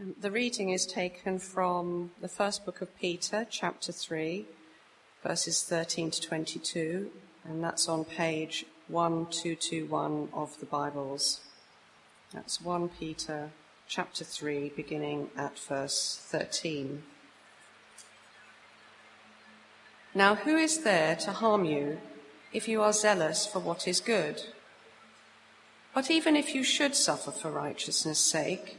Um, the reading is taken from the first book of Peter, chapter 3, verses 13 to 22, and that's on page 1221 of the Bibles. That's 1 Peter, chapter 3, beginning at verse 13. Now, who is there to harm you if you are zealous for what is good? But even if you should suffer for righteousness' sake,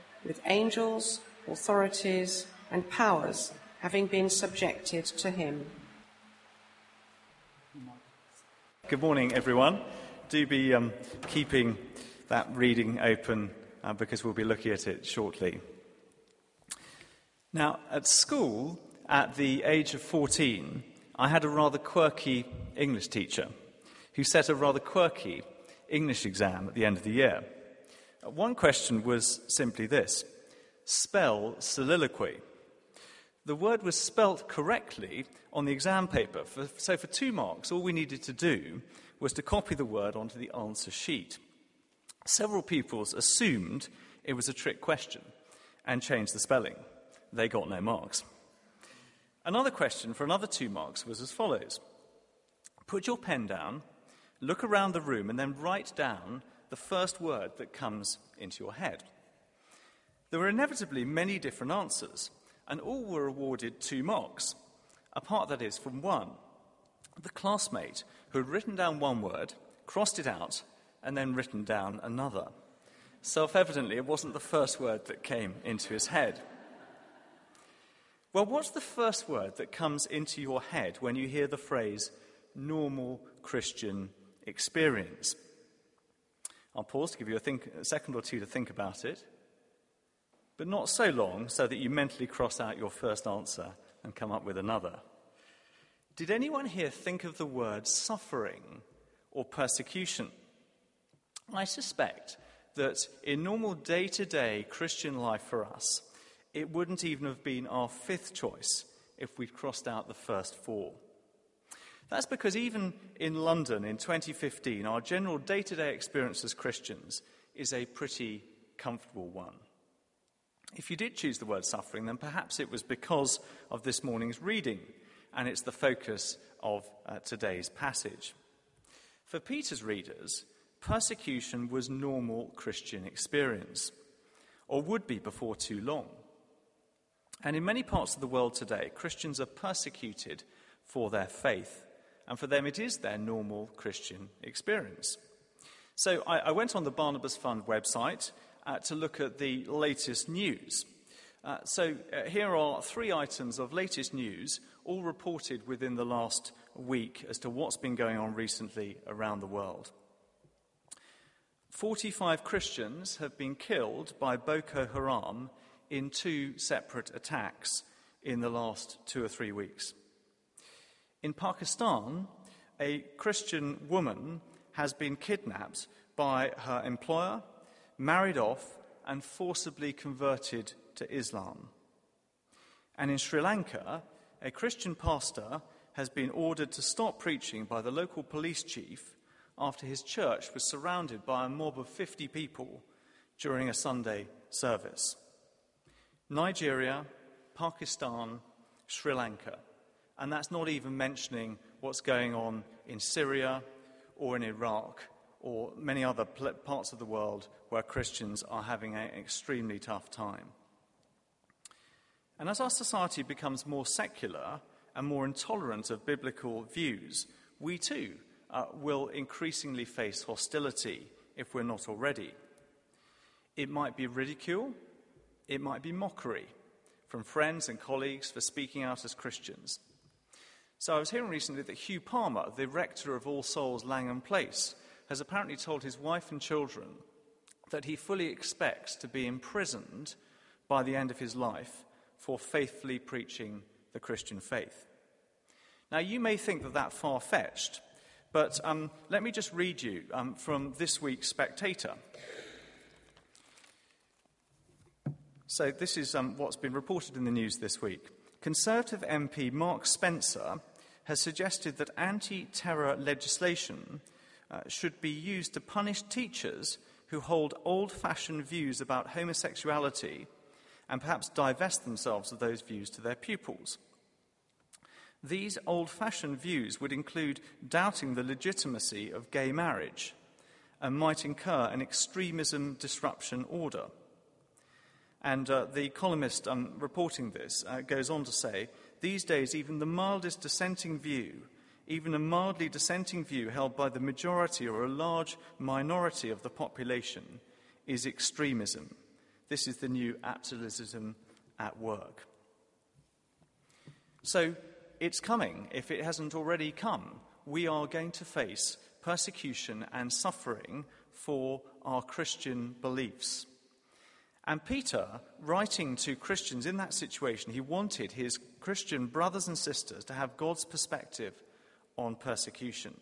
with angels, authorities, and powers having been subjected to him. Good morning, everyone. Do be um, keeping that reading open uh, because we'll be looking at it shortly. Now, at school, at the age of 14, I had a rather quirky English teacher who set a rather quirky English exam at the end of the year. One question was simply this spell soliloquy. The word was spelt correctly on the exam paper. For, so, for two marks, all we needed to do was to copy the word onto the answer sheet. Several pupils assumed it was a trick question and changed the spelling. They got no marks. Another question for another two marks was as follows Put your pen down, look around the room, and then write down the first word that comes into your head. There were inevitably many different answers, and all were awarded two marks, apart, that is, from one. The classmate who had written down one word, crossed it out, and then written down another. Self evidently, it wasn't the first word that came into his head. Well, what's the first word that comes into your head when you hear the phrase normal Christian experience? I'll pause to give you a, think, a second or two to think about it, but not so long so that you mentally cross out your first answer and come up with another. Did anyone here think of the word suffering or persecution? I suspect that in normal day to day Christian life for us, it wouldn't even have been our fifth choice if we'd crossed out the first four. That's because even in London in 2015, our general day to day experience as Christians is a pretty comfortable one. If you did choose the word suffering, then perhaps it was because of this morning's reading, and it's the focus of uh, today's passage. For Peter's readers, persecution was normal Christian experience, or would be before too long. And in many parts of the world today, Christians are persecuted for their faith and for them it is their normal Christian experience. So I, I went on the Barnabas Fund website uh, to look at the latest news. Uh, so uh, here are three items of latest news, all reported within the last week as to what's been going on recently around the world. 45 Christians have been killed by Boko Haram in two separate attacks in the last two or three weeks. In Pakistan, a Christian woman has been kidnapped by her employer, married off, and forcibly converted to Islam. And in Sri Lanka, a Christian pastor has been ordered to stop preaching by the local police chief after his church was surrounded by a mob of 50 people during a Sunday service. Nigeria, Pakistan, Sri Lanka. And that's not even mentioning what's going on in Syria or in Iraq or many other parts of the world where Christians are having an extremely tough time. And as our society becomes more secular and more intolerant of biblical views, we too uh, will increasingly face hostility if we're not already. It might be ridicule, it might be mockery from friends and colleagues for speaking out as Christians. So I was hearing recently that Hugh Palmer, the rector of All Souls Langham Place, has apparently told his wife and children that he fully expects to be imprisoned by the end of his life for faithfully preaching the Christian faith. Now, you may think that that's far fetched, but um, let me just read you um, from this week's Spectator. So, this is um, what's been reported in the news this week. Conservative MP Mark Spencer has suggested that anti terror legislation uh, should be used to punish teachers who hold old fashioned views about homosexuality and perhaps divest themselves of those views to their pupils. These old fashioned views would include doubting the legitimacy of gay marriage and might incur an extremism disruption order. And uh, the columnist um, reporting this uh, goes on to say these days, even the mildest dissenting view, even a mildly dissenting view held by the majority or a large minority of the population, is extremism. This is the new absolutism at work. So it's coming, if it hasn't already come. We are going to face persecution and suffering for our Christian beliefs. And Peter, writing to Christians in that situation, he wanted his Christian brothers and sisters to have God's perspective on persecution.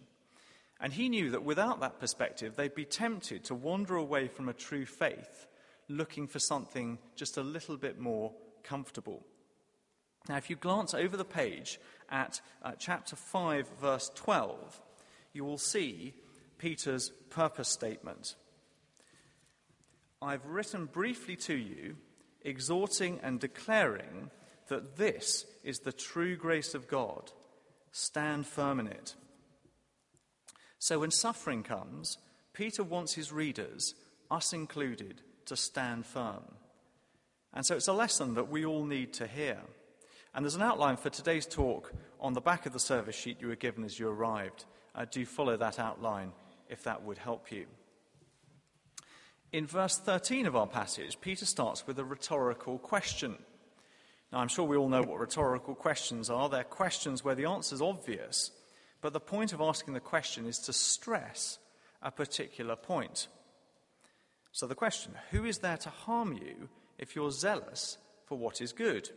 And he knew that without that perspective, they'd be tempted to wander away from a true faith, looking for something just a little bit more comfortable. Now, if you glance over the page at uh, chapter 5, verse 12, you will see Peter's purpose statement. I've written briefly to you, exhorting and declaring that this is the true grace of God. Stand firm in it. So when suffering comes, Peter wants his readers, us included, to stand firm. And so it's a lesson that we all need to hear. And there's an outline for today's talk on the back of the service sheet you were given as you arrived. Uh, do follow that outline if that would help you. In verse 13 of our passage, Peter starts with a rhetorical question. Now, I'm sure we all know what rhetorical questions are. They're questions where the answer is obvious, but the point of asking the question is to stress a particular point. So, the question who is there to harm you if you're zealous for what is good?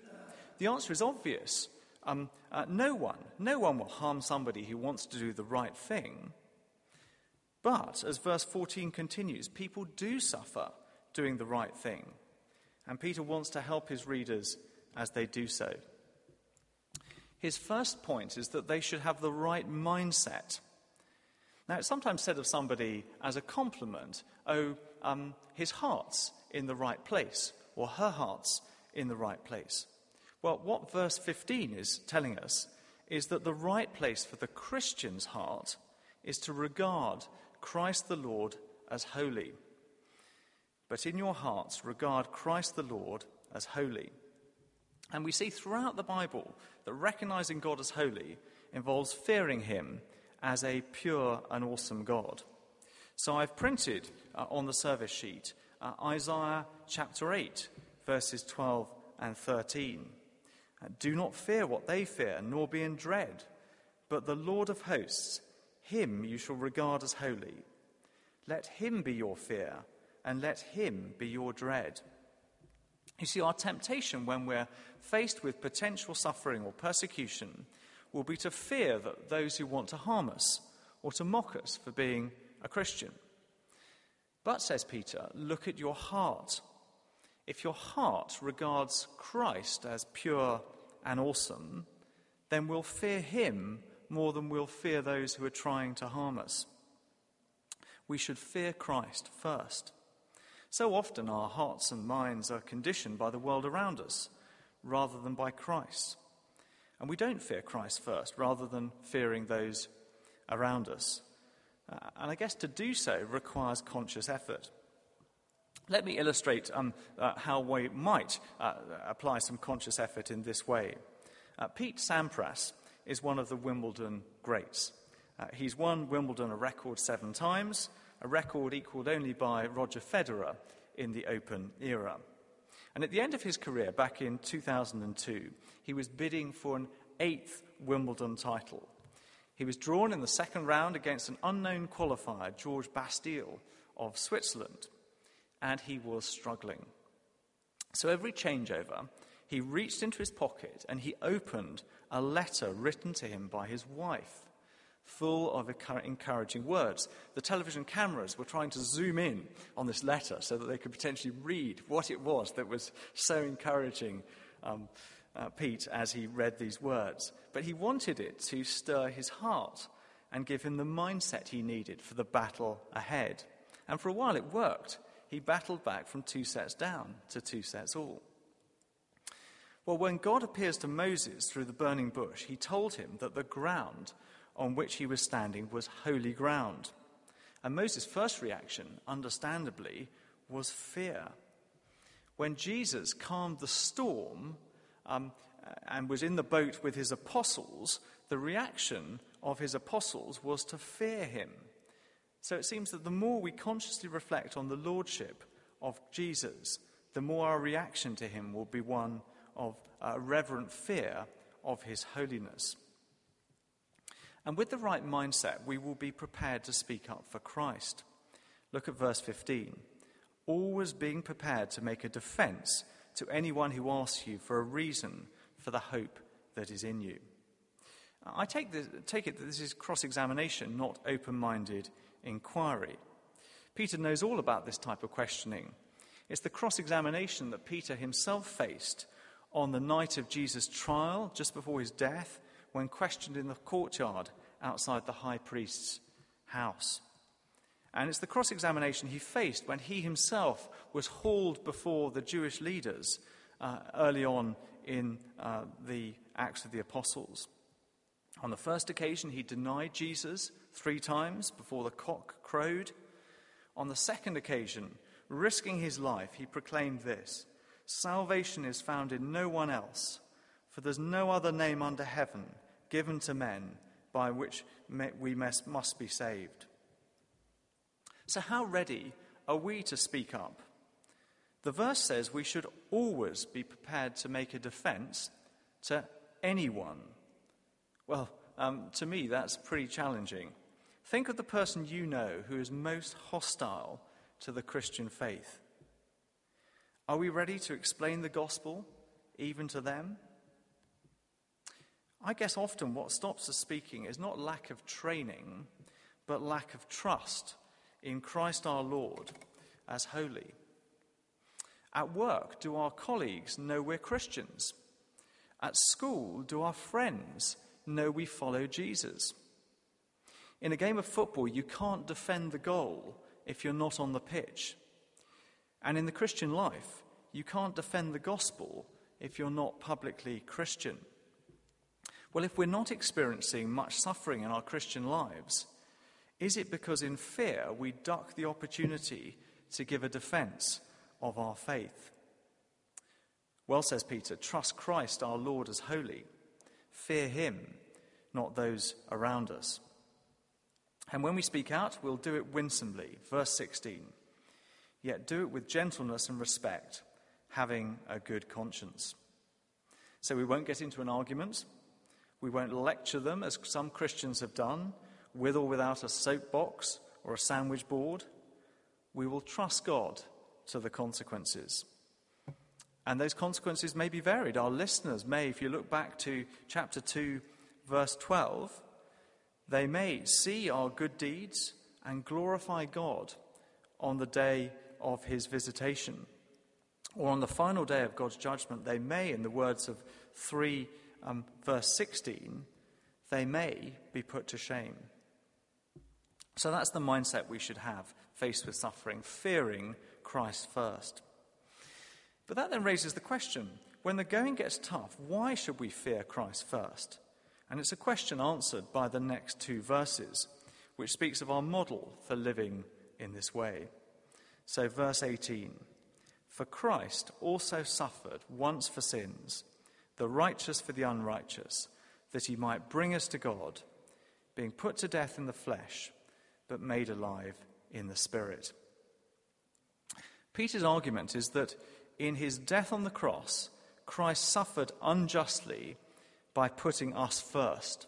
The answer is obvious. Um, uh, no one, no one will harm somebody who wants to do the right thing. But, as verse 14 continues, people do suffer doing the right thing. And Peter wants to help his readers as they do so. His first point is that they should have the right mindset. Now, it's sometimes said of somebody as a compliment, oh, um, his heart's in the right place, or her heart's in the right place. Well, what verse 15 is telling us is that the right place for the Christian's heart is to regard Christ the Lord as holy. But in your hearts, regard Christ the Lord as holy. And we see throughout the Bible that recognizing God as holy involves fearing Him as a pure and awesome God. So I've printed uh, on the service sheet uh, Isaiah chapter 8, verses 12 and 13. Uh, Do not fear what they fear, nor be in dread, but the Lord of hosts him you shall regard as holy. Let him be your fear, and let him be your dread. You see, our temptation when we're faced with potential suffering or persecution will be to fear that those who want to harm us or to mock us for being a Christian. But, says Peter, look at your heart. If your heart regards Christ as pure and awesome, then we'll fear him more than we'll fear those who are trying to harm us. We should fear Christ first. So often our hearts and minds are conditioned by the world around us rather than by Christ. And we don't fear Christ first rather than fearing those around us. Uh, and I guess to do so requires conscious effort. Let me illustrate um, uh, how we might uh, apply some conscious effort in this way. Uh, Pete Sampras is one of the Wimbledon greats. Uh, he's won Wimbledon a record seven times, a record equalled only by Roger Federer in the Open era. And at the end of his career, back in 2002, he was bidding for an eighth Wimbledon title. He was drawn in the second round against an unknown qualifier, George Bastl of Switzerland, and he was struggling. So every changeover, he reached into his pocket and he opened a letter written to him by his wife, full of encouraging words. The television cameras were trying to zoom in on this letter so that they could potentially read what it was that was so encouraging um, uh, Pete as he read these words. But he wanted it to stir his heart and give him the mindset he needed for the battle ahead. And for a while it worked. He battled back from two sets down to two sets all. Well, when God appears to Moses through the burning bush, he told him that the ground on which he was standing was holy ground. And Moses' first reaction, understandably, was fear. When Jesus calmed the storm, um, and was in the boat with his apostles, the reaction of his apostles was to fear him. So it seems that the more we consciously reflect on the lordship of Jesus, the more our reaction to him will be one of uh, reverent fear of his holiness. And with the right mindset, we will be prepared to speak up for Christ. Look at verse 15. Always being prepared to make a defense to anyone who asks you for a reason for the hope that is in you. I take, this, take it that this is cross examination, not open minded inquiry. Peter knows all about this type of questioning. It's the cross examination that Peter himself faced on the night of Jesus' trial, just before his death, when questioned in the courtyard outside the high priest's house. And it's the cross examination he faced when he himself was hauled before the Jewish leaders uh, early on in uh, the Acts of the Apostles. On the first occasion, he denied Jesus three times before the cock crowed. On the second occasion, risking his life, he proclaimed this Salvation is found in no one else, for there's no other name under heaven given to men by which we must be saved. So, how ready are we to speak up? The verse says we should always be prepared to make a defense to anyone. Well, um, to me, that's pretty challenging. Think of the person you know who is most hostile to the Christian faith. Are we ready to explain the gospel even to them? I guess often what stops us speaking is not lack of training, but lack of trust in Christ our Lord as holy? At work, do our colleagues know we're Christians? At school, do our friends know we follow Jesus? In a game of football, you can't defend the goal if you're not on the pitch. And in the Christian life, you can't defend the gospel if you're not publicly Christian. Well, if we're not experiencing much suffering in our Christian lives, is it because in fear we duck the opportunity to give a defense of our faith? Well, says Peter, trust Christ our Lord as holy. Fear him, not those around us. And when we speak out, we'll do it winsomely. Verse 16. Yet do it with gentleness and respect, having a good conscience. So we won't get into an argument. We won't lecture them as some Christians have done with or without a soapbox or a sandwich board. We will trust God to the consequences. And those consequences may be varied. Our listeners may, if you look back to chapter 2, verse 12, they may see our good deeds and glorify God on the day of his visitation. Or on the final day of God's judgment, they may, in the words of 3 um, verse 16, they may be put to shame. So that's the mindset we should have faced with suffering, fearing Christ first. But that then raises the question when the going gets tough, why should we fear Christ first? And it's a question answered by the next two verses, which speaks of our model for living in this way. So, verse 18 For Christ also suffered once for sins, the righteous for the unrighteous, that he might bring us to God, being put to death in the flesh, but made alive in the Spirit. Peter's argument is that in his death on the cross, Christ suffered unjustly by putting us first,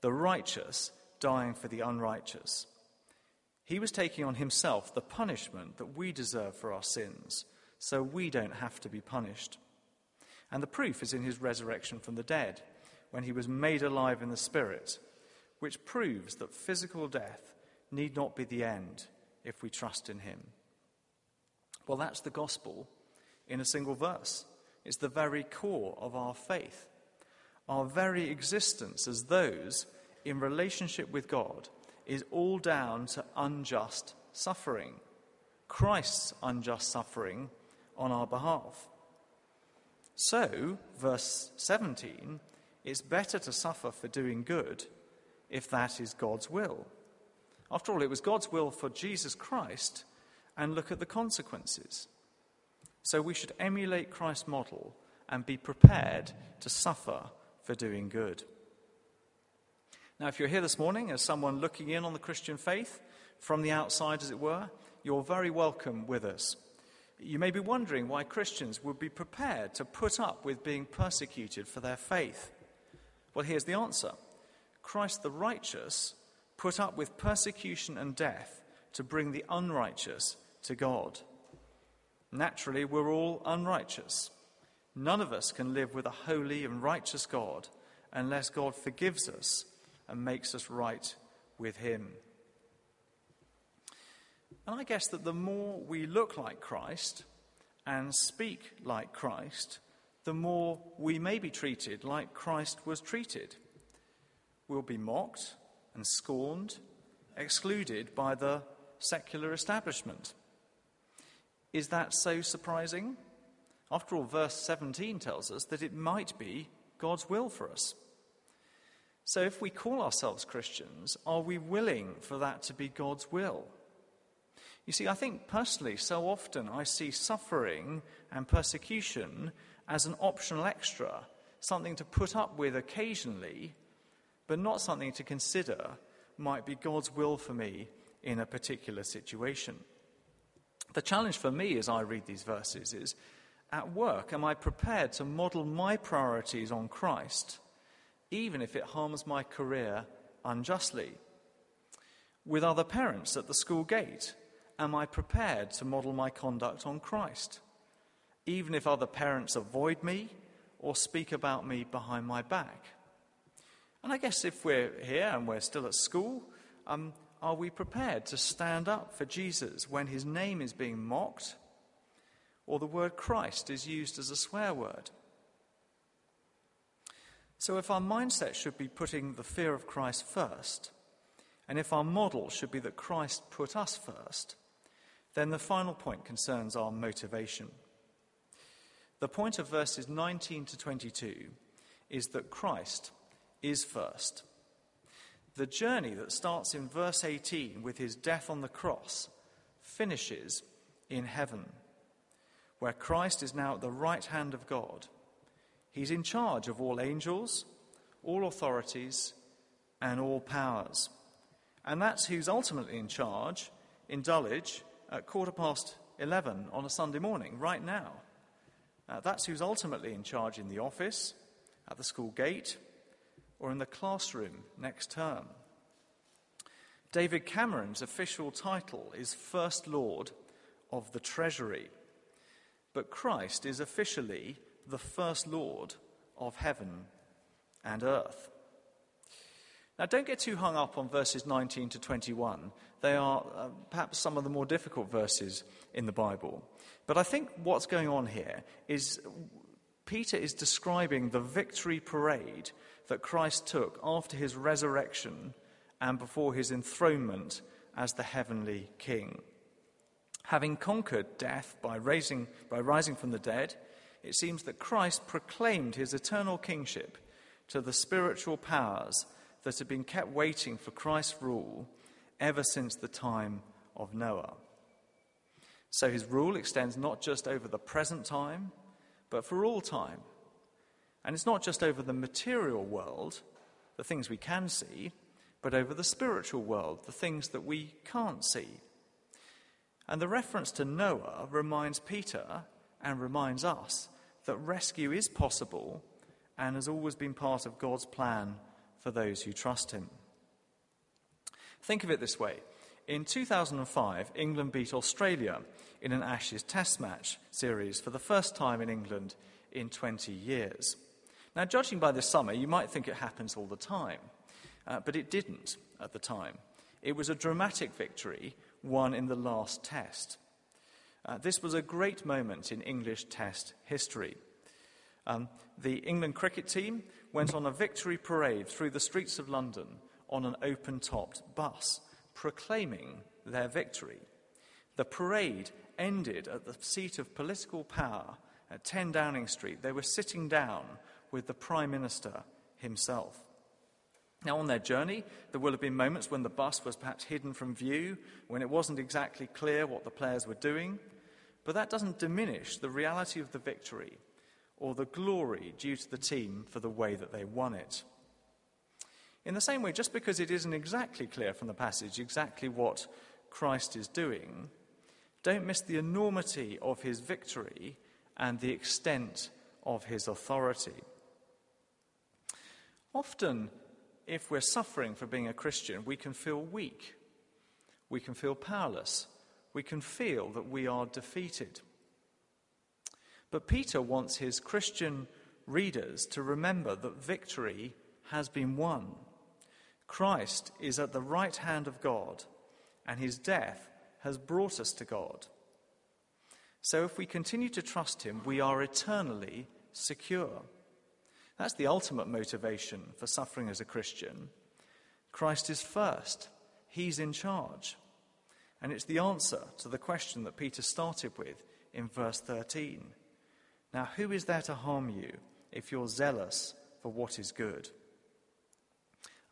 the righteous dying for the unrighteous. He was taking on himself the punishment that we deserve for our sins, so we don't have to be punished. And the proof is in his resurrection from the dead, when he was made alive in the Spirit, which proves that physical death need not be the end if we trust in him. Well, that's the gospel in a single verse. It's the very core of our faith. Our very existence as those in relationship with God is all down to unjust suffering, Christ's unjust suffering on our behalf. So, verse 17, it's better to suffer for doing good if that is God's will. After all, it was God's will for Jesus Christ, and look at the consequences. So we should emulate Christ's model and be prepared to suffer for doing good. Now, if you're here this morning as someone looking in on the Christian faith from the outside, as it were, you're very welcome with us. You may be wondering why Christians would be prepared to put up with being persecuted for their faith. Well, here's the answer Christ the righteous put up with persecution and death to bring the unrighteous to God. Naturally, we're all unrighteous. None of us can live with a holy and righteous God unless God forgives us and makes us right with Him. And I guess that the more we look like Christ and speak like Christ, the more we may be treated like Christ was treated. We'll be mocked and scorned, excluded by the secular establishment. Is that so surprising? After all, verse 17 tells us that it might be God's will for us. So, if we call ourselves Christians, are we willing for that to be God's will? You see, I think personally, so often I see suffering and persecution as an optional extra, something to put up with occasionally, but not something to consider might be God's will for me in a particular situation. The challenge for me as I read these verses is at work, am I prepared to model my priorities on Christ, even if it harms my career unjustly? With other parents at the school gate, am I prepared to model my conduct on Christ, even if other parents avoid me or speak about me behind my back? And I guess if we're here and we're still at school, um, are we prepared to stand up for Jesus when his name is being mocked or the word Christ is used as a swear word? So, if our mindset should be putting the fear of Christ first, and if our model should be that Christ put us first, then the final point concerns our motivation. The point of verses 19 to 22 is that Christ is first. The journey that starts in verse 18 with his death on the cross finishes in heaven, where Christ is now at the right hand of God. He's in charge of all angels, all authorities, and all powers. And that's who's ultimately in charge in Dulwich at quarter past 11 on a Sunday morning, right now. Uh, that's who's ultimately in charge in the office, at the school gate, or in the classroom next term. David Cameron's official title is First Lord of the Treasury, but Christ is officially the First Lord of heaven and earth. Now, don't get too hung up on verses 19 to 21. They are uh, perhaps some of the more difficult verses in the Bible. But I think what's going on here is Peter is describing the victory parade that Christ took after his resurrection and before his enthronement as the heavenly king. Having conquered death by, raising, by rising from the dead, it seems that Christ proclaimed his eternal kingship to the spiritual powers that had been kept waiting for Christ's rule ever since the time of Noah. So his rule extends not just over the present time, but for all time. And it's not just over the material world, the things we can see, but over the spiritual world, the things that we can't see. And the reference to Noah reminds Peter and reminds us that rescue is possible and has always been part of God's plan for those who trust Him. Think of it this way in 2005, England beat Australia in an Ashes Test match series for the first time in England in 20 years. Now, judging by this summer, you might think it happens all the time, uh, but it didn't at the time. It was a dramatic victory won in the last test. Uh, this was a great moment in English Test history. Um, the England cricket team went on a victory parade through the streets of London on an open topped bus, proclaiming their victory. The parade ended at the seat of political power at 10 Downing Street. They were sitting down with the Prime Minister himself. Now, on their journey, there will have been moments when the bus was perhaps hidden from view, when it wasn't exactly clear what the players were doing, but that doesn't diminish the reality of the victory or the glory due to the team for the way that they won it. In the same way, just because it isn't exactly clear from the passage exactly what Christ is doing, don't miss the enormity of his victory and the extent of his authority. Often, if we're suffering for being a Christian, we can feel weak. We can feel powerless. We can feel that we are defeated. But Peter wants his Christian readers to remember that victory has been won. Christ is at the right hand of God, and his death has brought us to God. So if we continue to trust him, we are eternally secure. That's the ultimate motivation for suffering as a Christian. Christ is first, he's in charge. And it's the answer to the question that Peter started with in verse 13 now, who is there to harm you if you're zealous for what is good?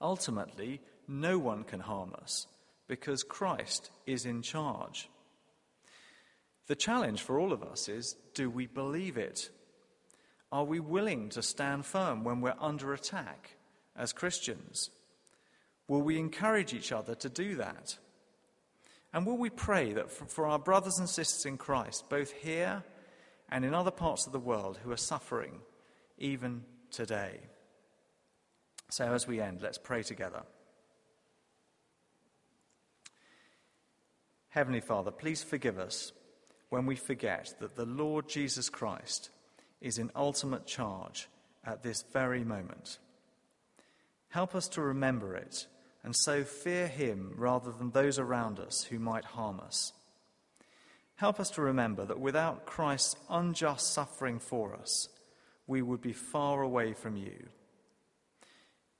Ultimately, no one can harm us because Christ is in charge. The challenge for all of us is do we believe it? Are we willing to stand firm when we're under attack as Christians? Will we encourage each other to do that? And will we pray that for, our brothers and sisters in Christ, both here and in other parts of the world who are suffering even today. So, as we end, let's pray together. Heavenly Father, please forgive us when we forget that the Lord Jesus Christ is in ultimate charge at this very moment. Help us to remember it and so fear him rather than those around us who might harm us. Help us to remember that without Christ's unjust suffering for us, we would be far away from you.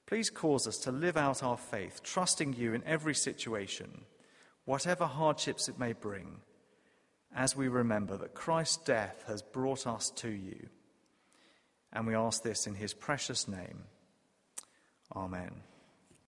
Please cause us to live out our faith, trusting you in every situation, whatever hardships it may bring, as we remember that Christ's death has brought us to you. And we ask this in his precious name. Amen.